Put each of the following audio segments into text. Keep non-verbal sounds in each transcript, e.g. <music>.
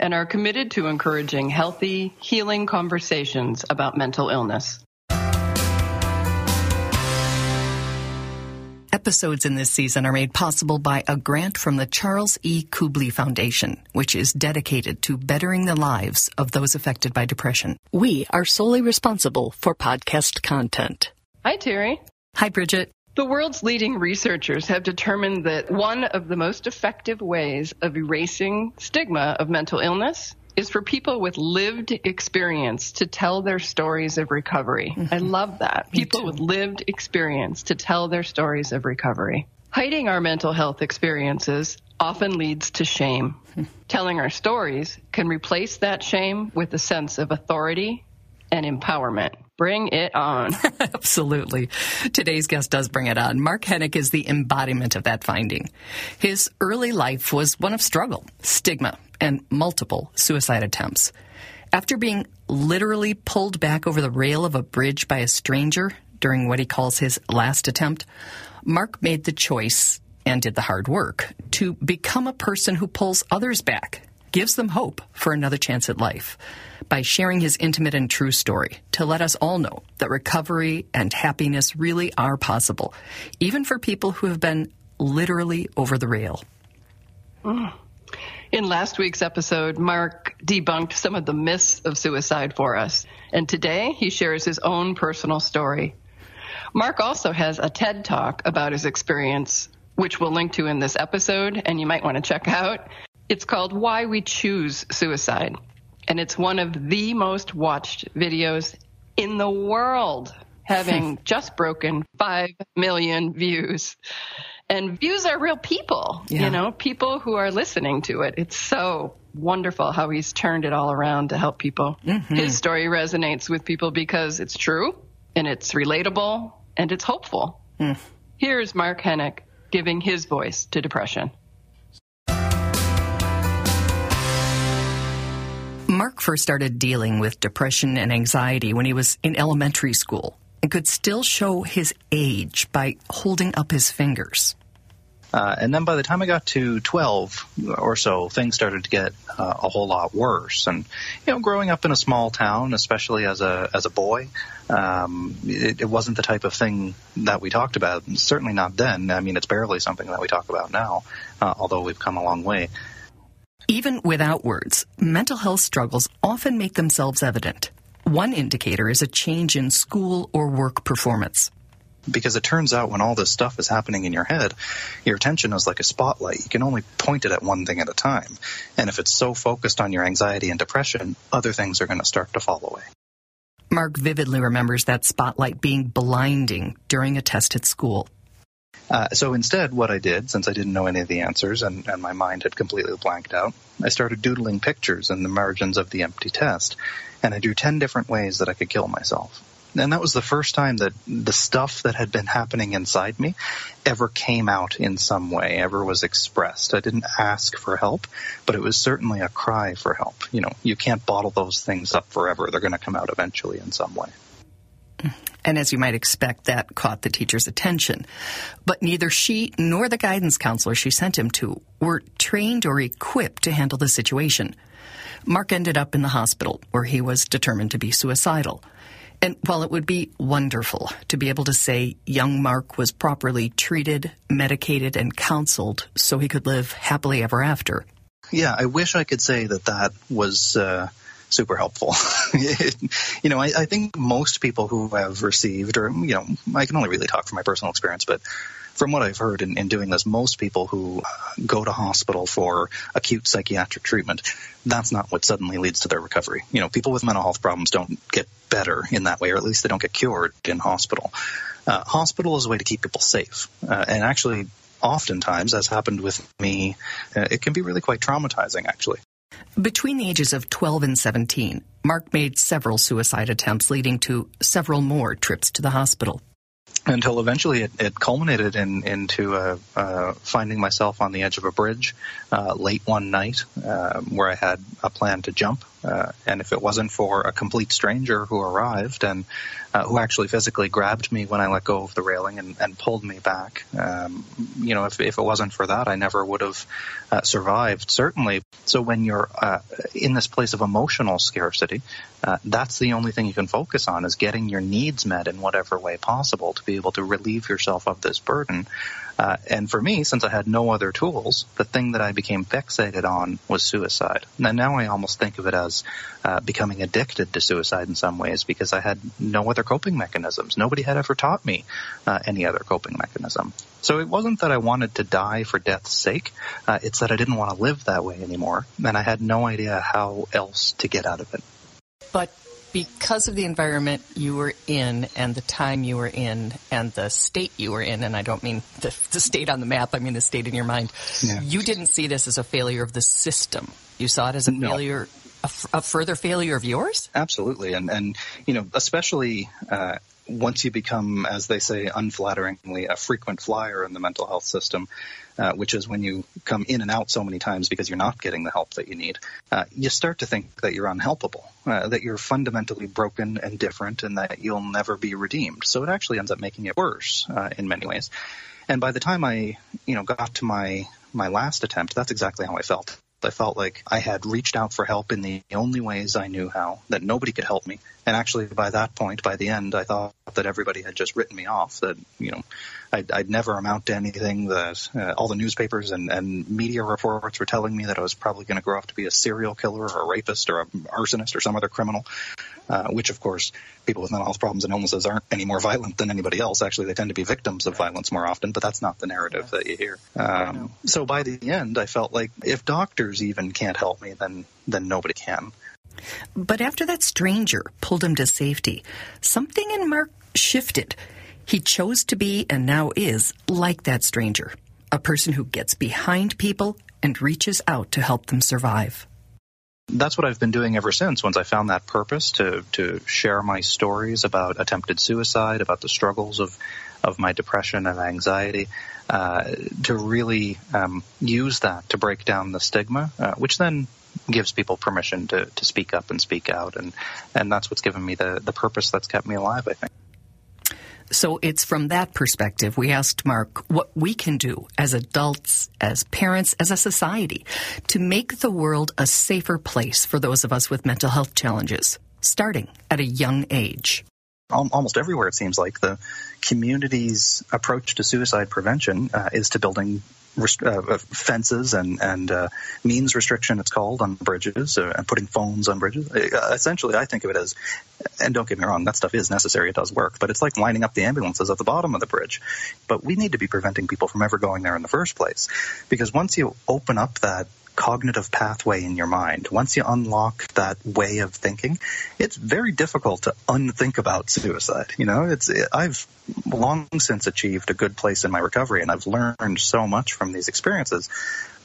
and are committed to encouraging healthy, healing conversations about mental illness. Episodes in this season are made possible by a grant from the Charles E. Kubly Foundation, which is dedicated to bettering the lives of those affected by depression. We are solely responsible for podcast content. Hi, Terry. Hi, Bridget. The world's leading researchers have determined that one of the most effective ways of erasing stigma of mental illness is for people with lived experience to tell their stories of recovery. Mm-hmm. I love that. People with lived experience to tell their stories of recovery. Hiding our mental health experiences often leads to shame. Hmm. Telling our stories can replace that shame with a sense of authority and empowerment. Bring it on. <laughs> Absolutely. Today's guest does bring it on. Mark Henick is the embodiment of that finding. His early life was one of struggle, stigma, and multiple suicide attempts. After being literally pulled back over the rail of a bridge by a stranger during what he calls his last attempt, Mark made the choice and did the hard work to become a person who pulls others back, gives them hope for another chance at life by sharing his intimate and true story to let us all know that recovery and happiness really are possible, even for people who have been literally over the rail. Mm. In last week's episode, Mark debunked some of the myths of suicide for us, and today he shares his own personal story. Mark also has a TED talk about his experience, which we'll link to in this episode, and you might want to check out. It's called Why We Choose Suicide and it's one of the most watched videos in the world, having <laughs> just broken 5 million views. And views are real people, yeah. you know, people who are listening to it. It's so wonderful how he's turned it all around to help people. Mm-hmm. His story resonates with people because it's true and it's relatable and it's hopeful. Mm. Here's Mark Henick giving his voice to depression. Mark first started dealing with depression and anxiety when he was in elementary school and could still show his age by holding up his fingers. Uh, and then by the time I got to 12 or so, things started to get uh, a whole lot worse. And, you know, growing up in a small town, especially as a, as a boy, um, it, it, wasn't the type of thing that we talked about. Certainly not then. I mean, it's barely something that we talk about now, uh, although we've come a long way. Even without words, mental health struggles often make themselves evident. One indicator is a change in school or work performance. Because it turns out when all this stuff is happening in your head, your attention is like a spotlight. You can only point it at one thing at a time. And if it's so focused on your anxiety and depression, other things are going to start to fall away. Mark vividly remembers that spotlight being blinding during a test at school. Uh, so instead, what I did, since I didn't know any of the answers and, and my mind had completely blanked out, I started doodling pictures in the margins of the empty test, and I drew 10 different ways that I could kill myself. And that was the first time that the stuff that had been happening inside me ever came out in some way, ever was expressed. I didn't ask for help, but it was certainly a cry for help. You know, you can't bottle those things up forever. They're going to come out eventually in some way. And as you might expect, that caught the teacher's attention. But neither she nor the guidance counselor she sent him to were trained or equipped to handle the situation. Mark ended up in the hospital where he was determined to be suicidal. And while it would be wonderful to be able to say young Mark was properly treated, medicated, and counseled so he could live happily ever after. Yeah, I wish I could say that that was uh, super helpful. <laughs> you know, I, I, think most people who have received, or, you know, I can only really talk from my personal experience, but from what I've heard in, in doing this, most people who go to hospital for acute psychiatric treatment, that's not what suddenly leads to their recovery. You know, people with mental health problems don't get better in that way, or at least they don't get cured in hospital. Uh, hospital is a way to keep people safe. Uh, and actually, oftentimes, as happened with me, uh, it can be really quite traumatizing, actually. Between the ages of 12 and 17, Mark made several suicide attempts, leading to several more trips to the hospital until eventually it, it culminated in, into uh, uh, finding myself on the edge of a bridge uh, late one night uh, where I had a plan to jump. Uh, and if it wasn't for a complete stranger who arrived and uh, who actually physically grabbed me when I let go of the railing and, and pulled me back, um, you know, if, if it wasn't for that, I never would have survived, certainly. So when you're in this place of emotional scarcity, that's the only thing you can focus on is getting your needs met in whatever way possible to be able to relieve yourself of this burden. Uh, and for me, since I had no other tools, the thing that I became fixated on was suicide. And now I almost think of it as uh, becoming addicted to suicide in some ways because I had no other coping mechanisms. Nobody had ever taught me uh, any other coping mechanism. So it wasn't that I wanted to die for death's sake. Uh, it's that I didn't want to live that way anymore. And I had no idea how else to get out of it. But because of the environment you were in and the time you were in and the state you were in, and I don't mean the, the state on the map, I mean the state in your mind, yeah. you didn't see this as a failure of the system. You saw it as a no. failure, a, f- a further failure of yours? Absolutely. And, and you know, especially uh, once you become, as they say unflatteringly, a frequent flyer in the mental health system, uh, which is when you come in and out so many times because you're not getting the help that you need, uh, you start to think that you're unhelpable, uh, that you're fundamentally broken and different, and that you'll never be redeemed. So it actually ends up making it worse uh, in many ways. And by the time I, you know, got to my my last attempt, that's exactly how I felt. I felt like I had reached out for help in the only ways I knew how, that nobody could help me. And actually, by that point, by the end, I thought that everybody had just written me off, that, you know, I'd, I'd never amount to anything, that uh, all the newspapers and, and media reports were telling me that I was probably going to grow up to be a serial killer or a rapist or an arsonist or some other criminal. Uh, which of course people with mental health problems and illnesses aren't any more violent than anybody else. Actually, they tend to be victims of violence more often, but that's not the narrative yes. that you hear. Um, so by the end, I felt like if doctors even can't help me, then then nobody can. But after that stranger pulled him to safety, something in Mark shifted. He chose to be and now is like that stranger, a person who gets behind people and reaches out to help them survive that's what I've been doing ever since. Once I found that purpose to to share my stories about attempted suicide, about the struggles of of my depression and anxiety, uh, to really um, use that to break down the stigma, uh, which then gives people permission to, to speak up and speak out, and and that's what's given me the the purpose that's kept me alive. I think. So it's from that perspective we asked Mark what we can do as adults, as parents, as a society to make the world a safer place for those of us with mental health challenges, starting at a young age. Almost everywhere, it seems like the community's approach to suicide prevention uh, is to building rest- uh, uh, fences and and uh, means restriction. It's called on bridges uh, and putting phones on bridges. Uh, essentially, I think of it as, and don't get me wrong, that stuff is necessary. It does work, but it's like lining up the ambulances at the bottom of the bridge. But we need to be preventing people from ever going there in the first place, because once you open up that cognitive pathway in your mind. Once you unlock that way of thinking, it's very difficult to unthink about suicide. You know, it's I've long since achieved a good place in my recovery, and I've learned so much from these experiences.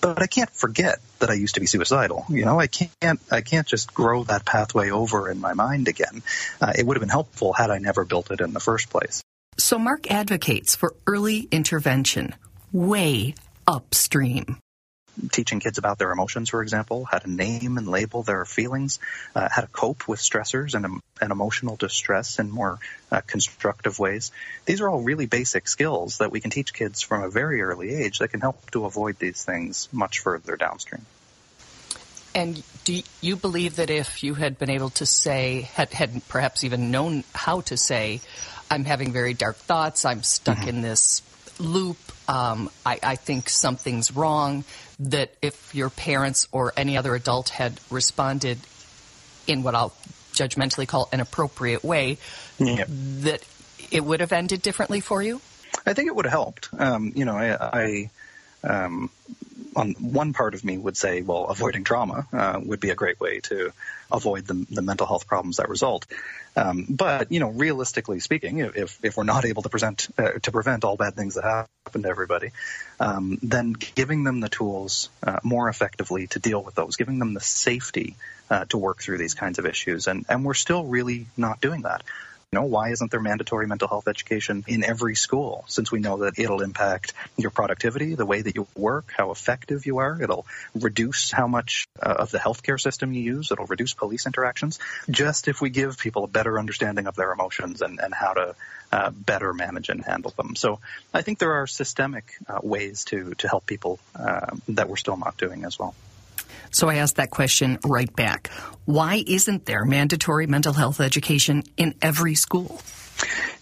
But I can't forget that I used to be suicidal. You know, I can't I can't just grow that pathway over in my mind again. Uh, it would have been helpful had I never built it in the first place. So Mark advocates for early intervention way upstream teaching kids about their emotions, for example, how to name and label their feelings, uh, how to cope with stressors and, um, and emotional distress in more uh, constructive ways. These are all really basic skills that we can teach kids from a very early age that can help to avoid these things much further downstream. And do you believe that if you had been able to say, had, had perhaps even known how to say, I'm having very dark thoughts, I'm stuck mm-hmm. in this loop, um, I, I think something's wrong, that if your parents or any other adult had responded in what I'll judgmentally call an appropriate way, yeah. that it would have ended differently for you? I think it would have helped. Um, you know, I, I um, on one part of me would say, well, avoiding trauma uh, would be a great way to avoid the, the mental health problems that result. Um, but you know, realistically speaking, if if we're not able to present uh, to prevent all bad things that happen to everybody, um, then giving them the tools uh, more effectively to deal with those, giving them the safety uh, to work through these kinds of issues, and and we're still really not doing that know, why isn't there mandatory mental health education in every school? Since we know that it'll impact your productivity, the way that you work, how effective you are. It'll reduce how much uh, of the healthcare system you use. It'll reduce police interactions. Just if we give people a better understanding of their emotions and, and how to uh, better manage and handle them. So I think there are systemic uh, ways to, to help people uh, that we're still not doing as well. So I asked that question right back. Why isn't there mandatory mental health education in every school?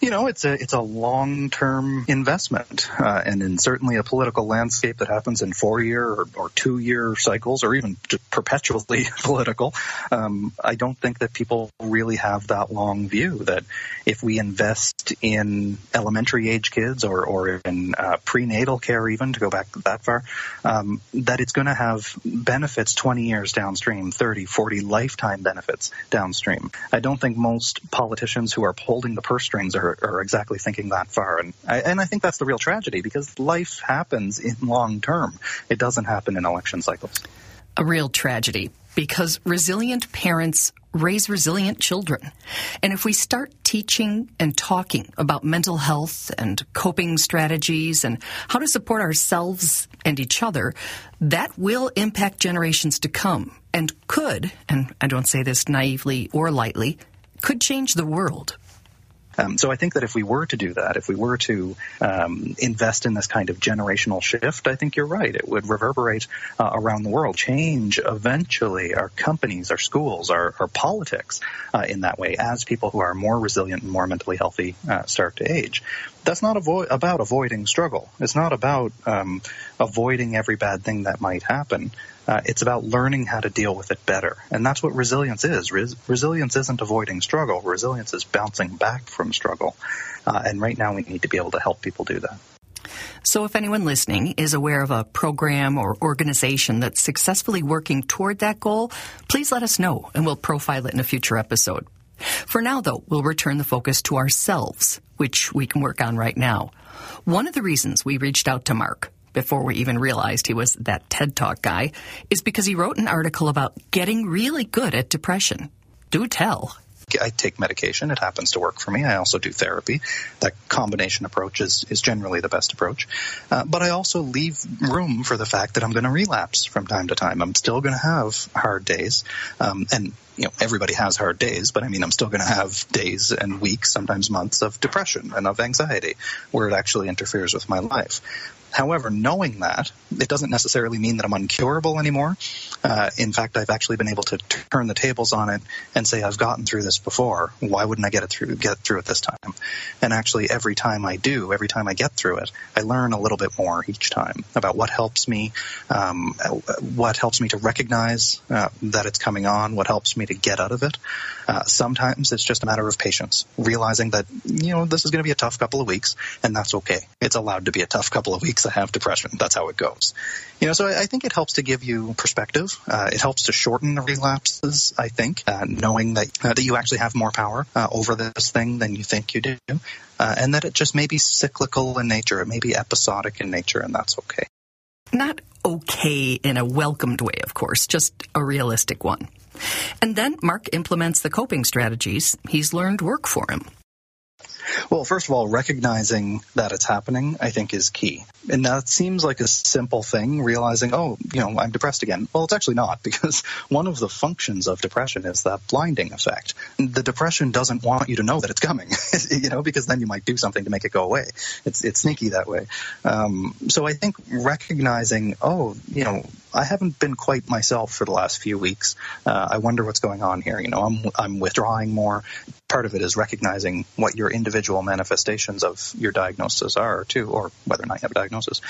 You know, it's a it's a long term investment, uh, and in certainly a political landscape that happens in four year or, or two year cycles, or even perpetually <laughs> political. Um, I don't think that people really have that long view that if we invest in elementary age kids or or in uh, prenatal care, even to go back that far, um, that it's going to have benefits 20 years downstream, 30, 40 lifetime benefits downstream. I don't think most politicians who are holding the purse strings are, are exactly thinking that far. And I, and I think that's the real tragedy because life happens in long term. It doesn't happen in election cycles. A real tragedy because resilient parents raise resilient children. And if we start teaching and talking about mental health and coping strategies and how to support ourselves and each other, that will impact generations to come and could, and I don't say this naively or lightly, could change the world. Um, so I think that if we were to do that, if we were to um, invest in this kind of generational shift, I think you're right. It would reverberate uh, around the world, change eventually our companies, our schools, our, our politics uh, in that way as people who are more resilient and more mentally healthy uh, start to age. That's not avo- about avoiding struggle. It's not about um, avoiding every bad thing that might happen. Uh, it's about learning how to deal with it better. And that's what resilience is. Res- resilience isn't avoiding struggle. Resilience is bouncing back from struggle. Uh, and right now we need to be able to help people do that. So, if anyone listening is aware of a program or organization that's successfully working toward that goal, please let us know and we'll profile it in a future episode. For now, though, we'll return the focus to ourselves, which we can work on right now. One of the reasons we reached out to Mark before we even realized he was that TED Talk guy, is because he wrote an article about getting really good at depression. Do tell. I take medication. It happens to work for me. I also do therapy. That combination approach is, is generally the best approach. Uh, but I also leave room for the fact that I'm going to relapse from time to time. I'm still going to have hard days. Um, and, you know, everybody has hard days, but I mean, I'm still going to have days and weeks, sometimes months of depression and of anxiety where it actually interferes with my life. However, knowing that, it doesn't necessarily mean that I'm uncurable anymore. Uh, in fact, I've actually been able to turn the tables on it and say I've gotten through this before. Why wouldn't I get it through get through it this time? And actually, every time I do, every time I get through it, I learn a little bit more each time about what helps me, um, what helps me to recognize uh, that it's coming on, what helps me to get out of it. Uh, sometimes it's just a matter of patience, realizing that you know this is going to be a tough couple of weeks, and that's okay. It's allowed to be a tough couple of weeks I have depression. That's how it goes. You know, so I, I think it helps to give you perspective. Uh, it helps to shorten the relapses. I think uh, knowing that uh, that you actually have more power uh, over this thing than you think you do, uh, and that it just may be cyclical in nature. It may be episodic in nature, and that's okay. Not okay in a welcomed way, of course, just a realistic one. And then Mark implements the coping strategies he's learned work for him. Well, first of all, recognizing that it's happening, I think, is key. And that seems like a simple thing, realizing, oh, you know, I'm depressed again. Well, it's actually not, <laughs> because one of the functions of depression is that blinding effect. The depression doesn't want you to know that it's coming, <laughs> you know, because then you might do something to make it go away. It's, it's sneaky that way. Um, so I think recognizing, oh, you know, I haven't been quite myself for the last few weeks. Uh, I wonder what's going on here. You know, I'm I'm withdrawing more. Part of it is recognizing what your individual manifestations of your diagnosis are too, or whether or not you have a diagnosis.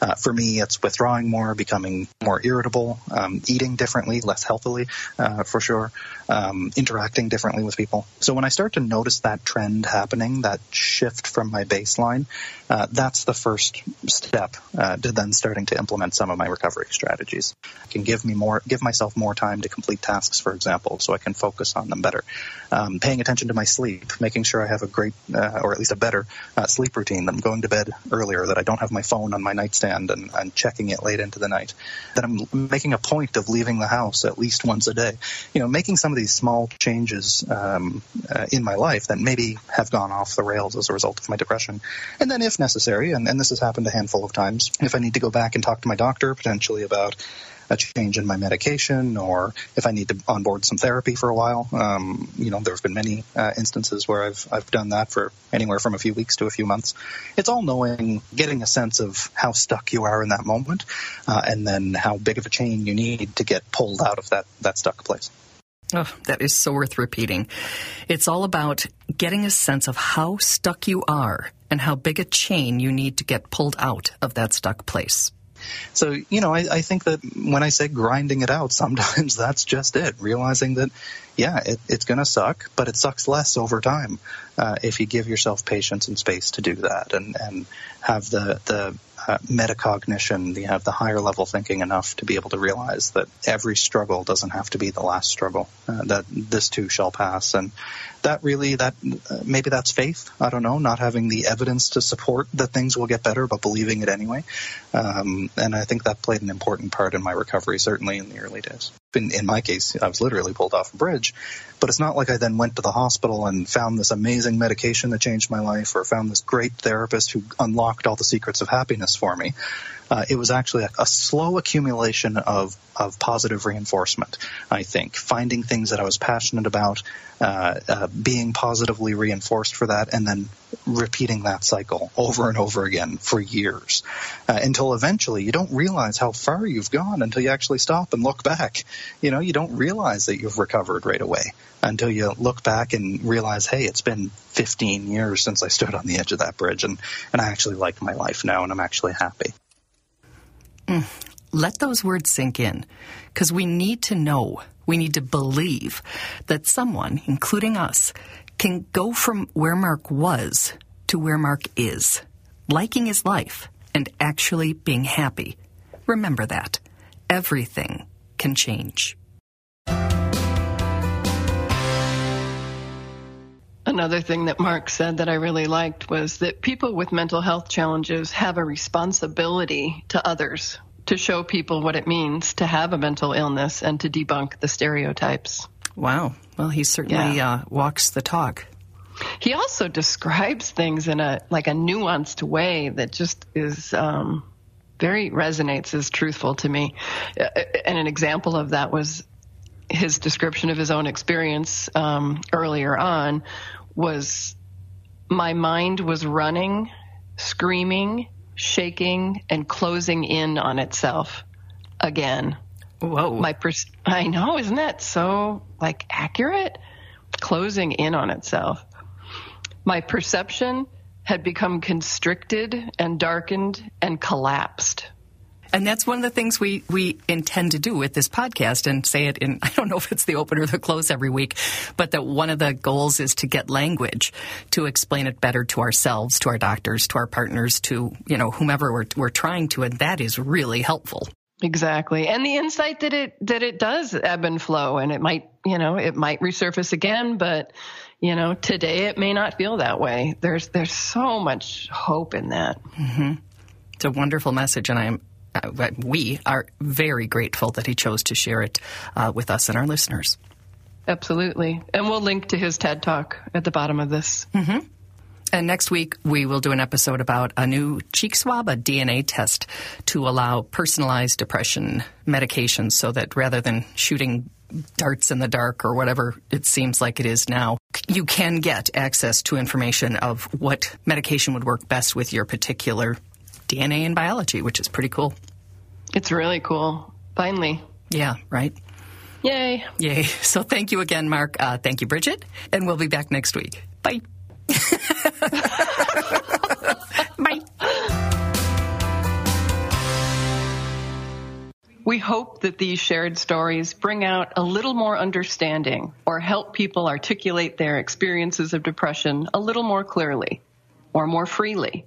Uh, for me, it's withdrawing more, becoming more irritable, um, eating differently, less healthily, uh, for sure, um, interacting differently with people. So when I start to notice that trend happening, that shift from my baseline, uh, that's the first step uh, to then starting to implement some of my recovery strategies. I can give me more, give myself more time to complete tasks, for example, so I can focus on them better. Um, paying attention to my sleep, making sure I have a great, uh, or at least a better uh, sleep routine. I'm going to bed earlier. That I don't have my phone on my nightstand and, and checking it late into the night. That I'm making a point of leaving the house at least once a day. You know, making some of these small changes um, uh, in my life that maybe have gone off the rails as a result of my depression. And then, if necessary, and, and this has happened a handful of times, if I need to go back and talk to my doctor potentially about a change in my medication or if I need to onboard some therapy for a while. Um, you know, there have been many uh, instances where I've, I've done that for anywhere from a few weeks to a few months. It's all knowing, getting a sense of how stuck you are in that moment uh, and then how big of a chain you need to get pulled out of that, that stuck place. Oh, that is so worth repeating. It's all about getting a sense of how stuck you are and how big a chain you need to get pulled out of that stuck place. So, you know, I, I, think that when I say grinding it out, <laughs> sometimes that's just it. Realizing that, yeah, it, it's going to suck, but it sucks less over time uh, if you give yourself patience and space to do that and, and have the, the metacognition, you have the higher level thinking enough to be able to realize that every struggle doesn't have to be the last struggle, uh, that this too shall pass. And that really, that uh, maybe that's faith. I don't know, not having the evidence to support that things will get better, but believing it anyway. Um, and I think that played an important part in my recovery, certainly in the early days. In, in my case, I was literally pulled off a bridge, but it's not like I then went to the hospital and found this amazing medication that changed my life or found this great therapist who unlocked all the secrets of happiness for me. Uh, it was actually a, a, slow accumulation of, of positive reinforcement, I think. Finding things that I was passionate about, uh, uh, being positively reinforced for that, and then repeating that cycle over and over again for years uh, until eventually you don't realize how far you've gone until you actually stop and look back. You know, you don't realize that you've recovered right away until you look back and realize, hey, it's been 15 years since I stood on the edge of that bridge and, and I actually like my life now and I'm actually happy. Mm. Let those words sink in because we need to know, we need to believe that someone, including us, can go from where Mark was to where Mark is, liking his life and actually being happy. Remember that. Everything can change. Another thing that Mark said that I really liked was that people with mental health challenges have a responsibility to others to show people what it means to have a mental illness and to debunk the stereotypes. Wow. Well, he certainly yeah. uh, walks the talk. He also describes things in a like a nuanced way that just is um, very resonates as truthful to me. Uh, and an example of that was his description of his own experience um, earlier on was my mind was running, screaming, shaking, and closing in on itself again. Whoa. My pers- I know, isn't that so like accurate? Closing in on itself. My perception had become constricted and darkened and collapsed. And that's one of the things we, we intend to do with this podcast and say it in, <laughs> I don't know if it's the open or the close every week, but that one of the goals is to get language to explain it better to ourselves, to our doctors, to our partners, to, you know, whomever we're, we're trying to. And that is really helpful. Exactly. And the insight that it, that it does ebb and flow and it might, you know, it might resurface again, but, you know, today it may not feel that way. There's, there's so much hope in that. Mm-hmm. It's a wonderful message, and I am uh, we are very grateful that he chose to share it uh, with us and our listeners. Absolutely. And we'll link to his TED Talk at the bottom of this. Mm-hmm. And next week, we will do an episode about a new cheek swab, a DNA test to allow personalized depression medications so that rather than shooting darts in the dark or whatever it seems like it is now, you can get access to information of what medication would work best with your particular DNA and biology, which is pretty cool. It's really cool. Finally. Yeah, right? Yay. Yay. <laughs> So thank you again, Mark. Uh, thank you, Bridget. And we'll be back next week. Bye. <laughs> Bye. We hope that these shared stories bring out a little more understanding or help people articulate their experiences of depression a little more clearly or more freely.